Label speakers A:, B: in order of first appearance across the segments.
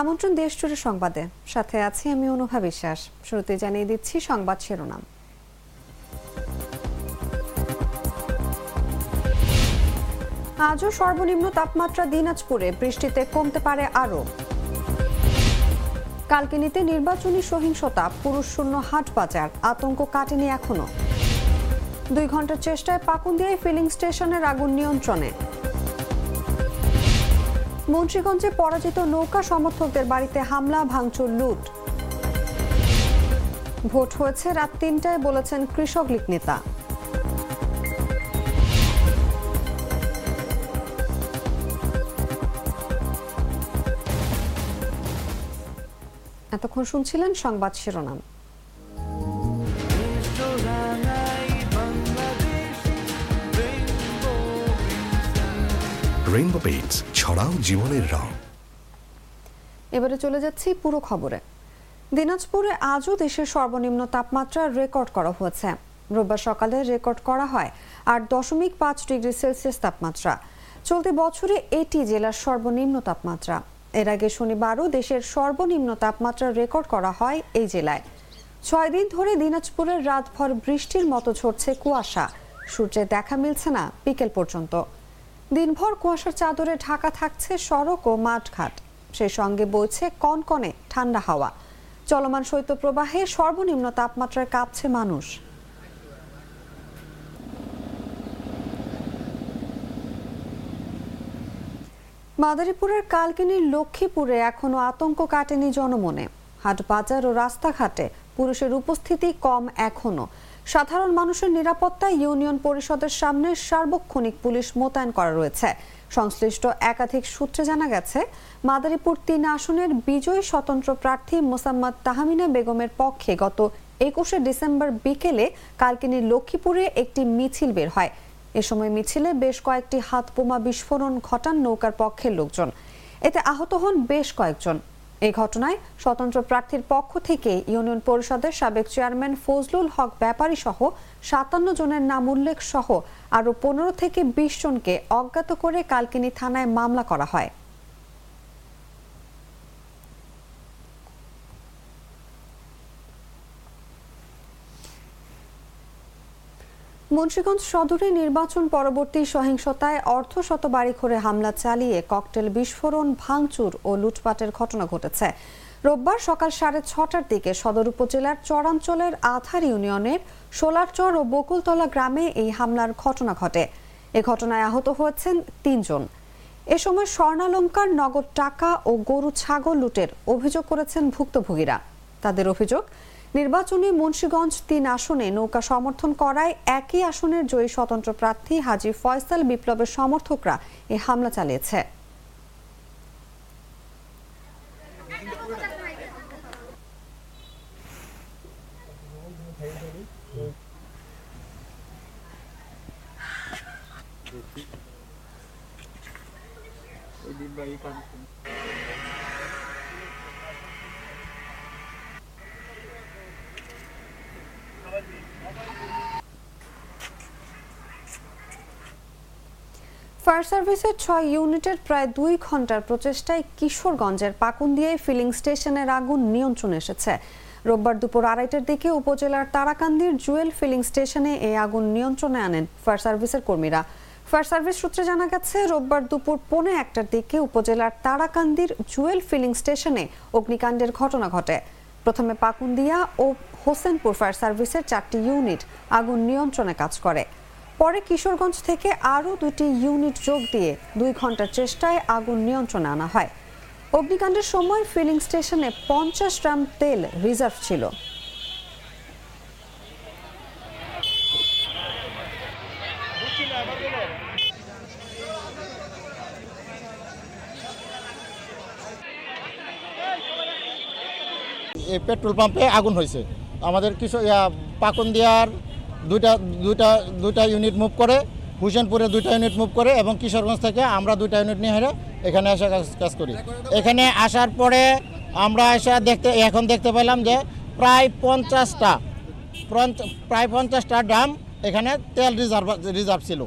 A: আমন্ত্রণ দেশ জুড়ে সংবাদে। সাথে আছি আমি অনুভা বিশ্বাস। শুরুতে জানিয়ে দিচ্ছি সংবাদ শিরোনাম। আজও সর্বনিম্ন তাপমাত্রা দিনাজপুরে, বৃষ্টিতে কমতে পারে আরও। কালকিনিতে নির্বাচনী সহিংসতা, পুরুষ শূন্য হাট বাজার, আতঙ্ক কাটেনি এখনও। দুই ঘণ্টার চেষ্টায় পাকুন্দিয়ায় ফিলিং স্টেশনের আগুন নিয়ন্ত্রণে। মুন্সীগঞ্জে পরাজিত নৌকা সমর্থকদের বাড়িতে হামলা, ভাঙচুর, লুট। ভোট হয়েছে রাত তিনটায়, বলেছেন কৃষক লীগ নেতা। এতক্ষণ শুনছিলেন সংবাদ শিরোনাম।
B: রেইনবো পেইন্টস ছড়াও জীবনের রং।
A: এবারে চলে যাচ্ছি পুরো খবরে। দিনাজপুরে আজও দেশের সর্বনিম্ন তাপমাত্রা রেকর্ড করা হয়েছে। রোববার সকালে রেকর্ড করা হয় আট দশমিক পাঁচ ডিগ্রি সেলসিয়াস তাপমাত্রা। চলতি বছরে এটি জেলার সর্বনিম্ন তাপমাত্রা। এর আগে শনিবারও দেশের সর্বনিম্ন তাপমাত্রা রেকর্ড করা হয় এই জেলায়। ছয় দিন ধরে দিনাজপুরের রাতভর বৃষ্টির মতো ঝরছে কুয়াশা। সূর্যের দেখা মিলছে না বিকেল পর্যন্ত। দিনভর কুয়াশার চাদরে ঢাকা থাকছে সড়ক ও মাঠঘাট। সেই সঙ্গে বইছে কনকনে ঠান্ডা হাওয়া। চলমান শৈত্যপ্রবাহে সর্বনিম্ন তাপমাত্রায় কাঁপছে মানুষ। মাদারীপুরের কালকিনির লক্ষ্মীপুরে এখনও আতঙ্ক কাটেনি জনমনে। হাট বাজার ও রাস্তাঘাটে পুরুষের উপস্থিতি কম এখনও। সাধারণ মানুষের নিরাপত্তায় ইউনিয়ন পরিষদের সামনে সার্বক্ষণিক পুলিশ মোতায়েন করা রয়েছে। সংশ্লিষ্ট একাধিক সূত্রে জানা গেছে, মাদারীপুর তিন আসনের বিজয়ী স্বতন্ত্র প্রার্থী মোসাম্মদ তাহমিনা বেগমের পক্ষে গত একুশে ডিসেম্বর বিকেলে কালকিনির লক্ষ্মীপুরে একটি মিছিল বের হয়। এ সময় মিছিলে বেশ কয়েকটি হাত বোমা বিস্ফোরণ ঘটান নৌকার পক্ষের লোকজন। এতে আহত হন বেশ কয়েকজন। এই ঘটনায় স্বতন্ত্র প্রার্থীর পক্ষ থেকে ইউনিয়ন পরিষদের সাবেক চেয়ারম্যান ফজলুল হক ব্যাপারী সহ সাতান্ন জনের নাম উল্লেখ সহ আরও পনেরো থেকে বিশ জনকে অজ্ঞাত করে কালকিনি থানায় মামলা করা হয়। মুন্সিগঞ্জ সদরে নির্বাচন পরবর্তী সহিংসতায় অর্ধশত বাড়িঘরে হামলা চালিয়ে ককটেল বিস্ফোরণ, ভাঙচুর ও লুটপাটের ঘটনা ঘটেছে। রোববার সকাল সাড়ে ছটার দিকে সদর উপজেলার চরাঞ্চলের আধার ইউনিয়নের সোলারচর ও বকুলতলা গ্রামে এই হামলার ঘটনা ঘটে। এ ঘটনায় আহত হয়েছেন তিনজন। এ সময় স্বর্ণালঙ্কার, নগদ টাকা ও গরু ছাগল লুটের অভিযোগ করেছেন ভুক্তভোগীরা। তাদের অভিযোগ নির্বাচনে মুন্সীগঞ্জ তিন আসনে নৌকা সমর্থন করায় একই আসনের জয়ী স্বতন্ত্র প্রার্থী হাজি ফয়সাল বিপ্লবের সমর্থকরা এ হামলা চালিয়েছে। ফায়ার সার্ভিসের ছয় ইউনিটের প্রায় দুই ঘণ্টার প্রচেষ্টায় কিশোরগঞ্জের পাকুন্দিয়ায় ফিলিং স্টেশনের আগুন নিয়ন্ত্রণে এসেছে। রোববার দুপুর আড়াইটার দিকে উপজেলার তারাকান্দির জুয়েল ফিলিং স্টেশনে এই আগুন নিয়ন্ত্রণে আনেন ফায়ার সার্ভিসের কর্মীরা। ফায়ার সার্ভিস সূত্রে জানা গেছে, রোববার দুপুর পৌনে একটার দিকে উপজেলার তারাকান্দির জুয়েল ফিলিং স্টেশনে অগ্নিকাণ্ডের ঘটনা ঘটে। প্রথমে পাকুন্দিয়া ও হোসেনপুর ফায়ার সার্ভিসের চারটি ইউনিট আগুন নিয়ন্ত্রণে কাজ করে। পরে কিশোরগঞ্জ থেকে আরও দুটি ইউনিট যোগ দিয়ে দুই ঘণ্টার চেষ্টায় আগুন নিয়ন্ত্রণে আনা হয়। অগ্নিকাণ্ডের সময় ফিলিং স্টেশনে পঞ্চাশ গ্রাম তেল রিজার্ভ ছিল।
C: পেট্রোল পাম্পে আগুন হয়েছে। আমাদের কিছু পাকন দিয়ার দুইটা দুইটা দুইটা ইউনিট মুভ করে, হুসেনপুরে দুইটা ইউনিট মুভ করে এবং কিশোরগঞ্জ থেকে আমরা দুইটা ইউনিট নিয়ে হেরে এখানে এসে কাজ- করি। এখানে আসার পরে আমরা এসে দেখতে, এখন দেখতে পেলাম যে প্রায় পঞ্চাশটা প্রায় পঞ্চাশটা ড্রাম এখানে তেল রিজার্ভ রিজার্ভ ছিল।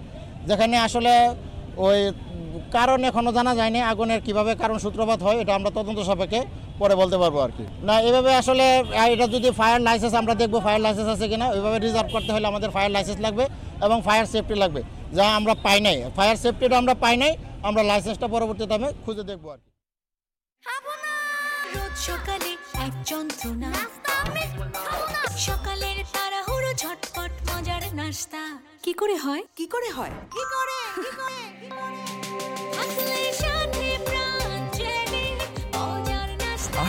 C: যেখানে আসলে ওই কারণ এখনও জানা যায়নি, আগুনের কীভাবে কারণ সূত্রপাত হয়, এটা আমরা তদন্ত সাপেক্ষে পরে বলতে পারব আর কি। না এভাবে আসলে এটা যদি ফায়ার লাইসেন্স আমরা দেখব ফায়ার লাইসেন্স আছে কিনা ওইভাবে রিজার্ভ করতে হলে আমাদের ফায়ার লাইসেন্স লাগবে এবং ফায়ার সেফটি লাগবে। যা আমরা পাই নাই। ফায়ার সেফটিটা আমরা পাই নাই আমরা লাইসেন্সটা পরবর্তীতে আমি খুঁজে দেখব আর কি।
D: সকালে এক যন্ত্রণা। সকালের তাড়াহুড়ো ঝটপট মজার নাস্তা। কি করে হয়?
E: কি করে হয়? কি করে?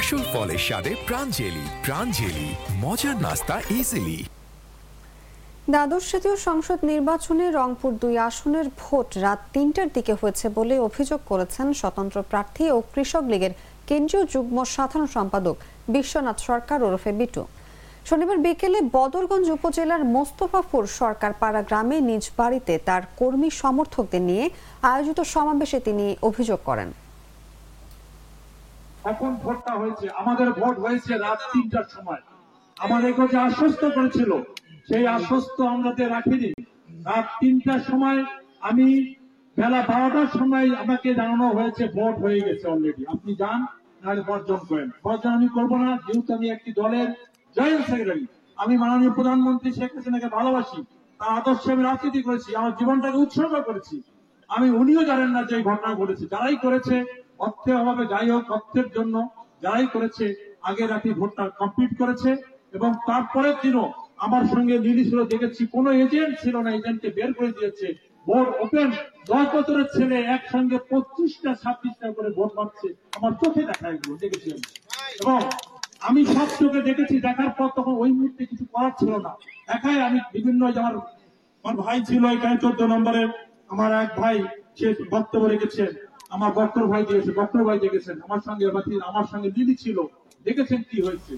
D: আসল
B: ফলের স্বাদে প্রাণ জেলি প্রাণ জেলি, মজার নাস্তা ইজিলি
A: দ্বাদশ জাতীয় সংসদ নির্বাচনে রংপুর দুই আসনের ভোট রাত তিনটার দিকে হয়েছে বলে অভিযোগ করেছেন স্বতন্ত্র প্রার্থী ও কৃষক লীগের কেন্দ্রীয় যুগ্ম সাধারণ সম্পাদক বিশ্বনাথ সরকার ওরফে বিটু। শনিবার বিকেলে বদরগঞ্জ উপজেলার মোস্তফাপুর সরকার পাড়া গ্রামে নিজ বাড়িতে তার কর্মী সমর্থকদের নিয়ে আয়োজিত সমাবেশে তিনি অভিযোগ করেন।
F: এখন ভোটটা হয়েছে? আমাদের ভোট হয়েছে রাত তিনটার সময়। আমাদেরকে যে আশ্বস্ত করেছিল, সেই আশ্বস্ত আমরা তো রাখিনি। রাত তিনটার সময় আমি বেলা বারোটার সময় আমাকে জানানো হয়েছে, ভোট হয়ে গেছে অলরেডি আপনি যান, নাহলে বর্জন করেন। বর্জন আমি করব না, যেহেতু আমি একটি দলের জয়েন্ট সেক্রেটারি। আমি মাননীয় প্রধানমন্ত্রী শেখ হাসিনাকে ভালোবাসি। তার আদর্শে আমি রাজনীতি করেছি, আমার জীবনটাকে উৎসর্গ করেছি। আমি উনিও জানেন না যে ঘটনা ঘটেছে। যারাই করেছে অর্থের অভাবে যাই হোক, অর্থের জন্য যারাই করেছে আগে রাতে ভোটটা কমপ্লিট করেছে এবং তারপরের দিনও আমার সঙ্গে ছিল, দেখেছি কোনো এজেন্ট ছিল না এজেন্টকে বের করে দিয়েছে। ভোট ওপেন দশ বছরের ছেলে একসঙ্গে পঁচিশটা, ছাব্বিশটা করে ভোট পাচ্ছে আমার চোখে দেখা এগুলো, দেখেছি এবং আমি সব চোখে দেখেছি, দেখার পর তখন ওই মুহূর্তে কিছু করার ছিল না। একাই আমি বিভিন্ন আমার আমার ভাই ছিল, এখানে চোদ্দ নম্বরের, আমার এক ভাই, সে বক্তব্য রেখেছেন আমার বক্তব্য ভাই দিয়েছে বক্তব্য ভাই দেখেছেন, আমার সঙ্গে আমার সঙ্গে দিদি ছিল। দেখেছেন কি হয়েছে?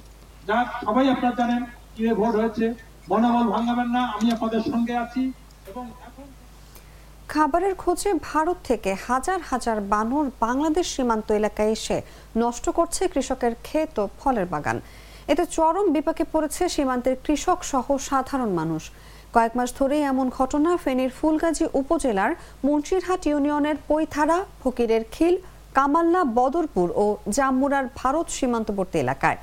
F: যাক সবাই আপনারা জানেন কি ভোট হয়েছে। মনোবল ভাঙাবেন না, আমি আপনাদের সঙ্গে আছি এবং এখন
A: খাবারের খোঁজে ভারত থেকে হাজার হাজার বানর বাংলাদেশ সীমান্ত এলাকায় এসে নষ্ট করছে কৃষকের ক্ষেত ও ফলের বাগান। এতে চরম বিপাকে পড়েছে সীমান্তের কৃষক সহ সাধারণ মানুষ। কয়েক মাস ধরেই এমন ঘটনা ফেনীর ফুলগাজী উপজেলার মুন্সিরহাট ইউনিয়নের পৈথারা, ফকিরের খিল, কামাল্লা, বদরপুর ও জাম্মুরার ভারত সীমান্তবর্তী এলাকায়।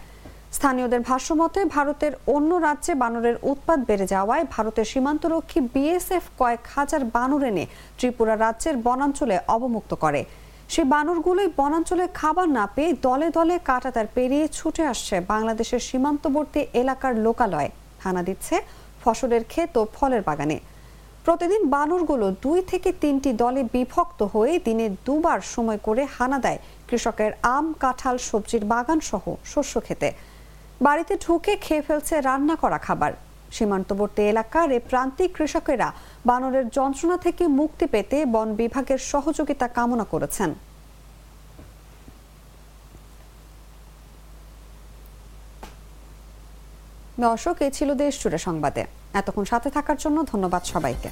A: স্থানীয়দের ভাষ্যমতে, ভারতের অন্য রাজ্যে বানরের উৎপাত বেড়ে যাওয়ায় ভারতের সীমান্তরক্ষী বিএসএফ কয়েক হাজার বানর এনে ত্রিপুরা রাজ্যের বনাঞ্চলে অবমুক্ত করে। সেই বানরগুলোই বনাঞ্চলে খাবার না পেয়ে দলে দলে কাটাতার পেরিয়ে ছুটে আসছে বাংলাদেশের সীমান্তবর্তী এলাকার লোকালয়ে। হানা দিচ্ছে ফসলের ক্ষেত ও ফলের বাগানে। প্রতিদিন বানরগুলো দুই থেকে তিনটি দলে বিভক্ত হয়ে দিনে দুবার সময় করে হানা দেয় কৃষকের আম, কাঁঠাল, সবজির বাগান সহ শস্য খেতে। বাড়িতে ঢুকে খেয়ে ফেলছে রান্না করা খাবার। সীমান্তবর্তী এলাকার এ প্রান্তিক কৃষকেরা বানরের যন্ত্রণা থেকে মুক্তি পেতে বন বিভাগের সহযোগিতা কামনা করেছেন। দর্শক এই ছিল দেশ জুড়ে সংবাদে। এতক্ষণ সাথে থাকার জন্য ধন্যবাদ সবাইকে।